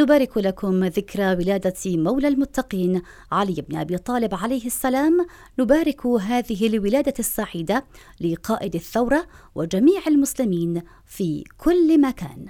نبارك لكم ذكرى ولادة مولى المتقين علي بن أبي طالب عليه السلام. نبارك هذه الولادة السعيدة لقائد الثورة وجميع المسلمين في كل مكان.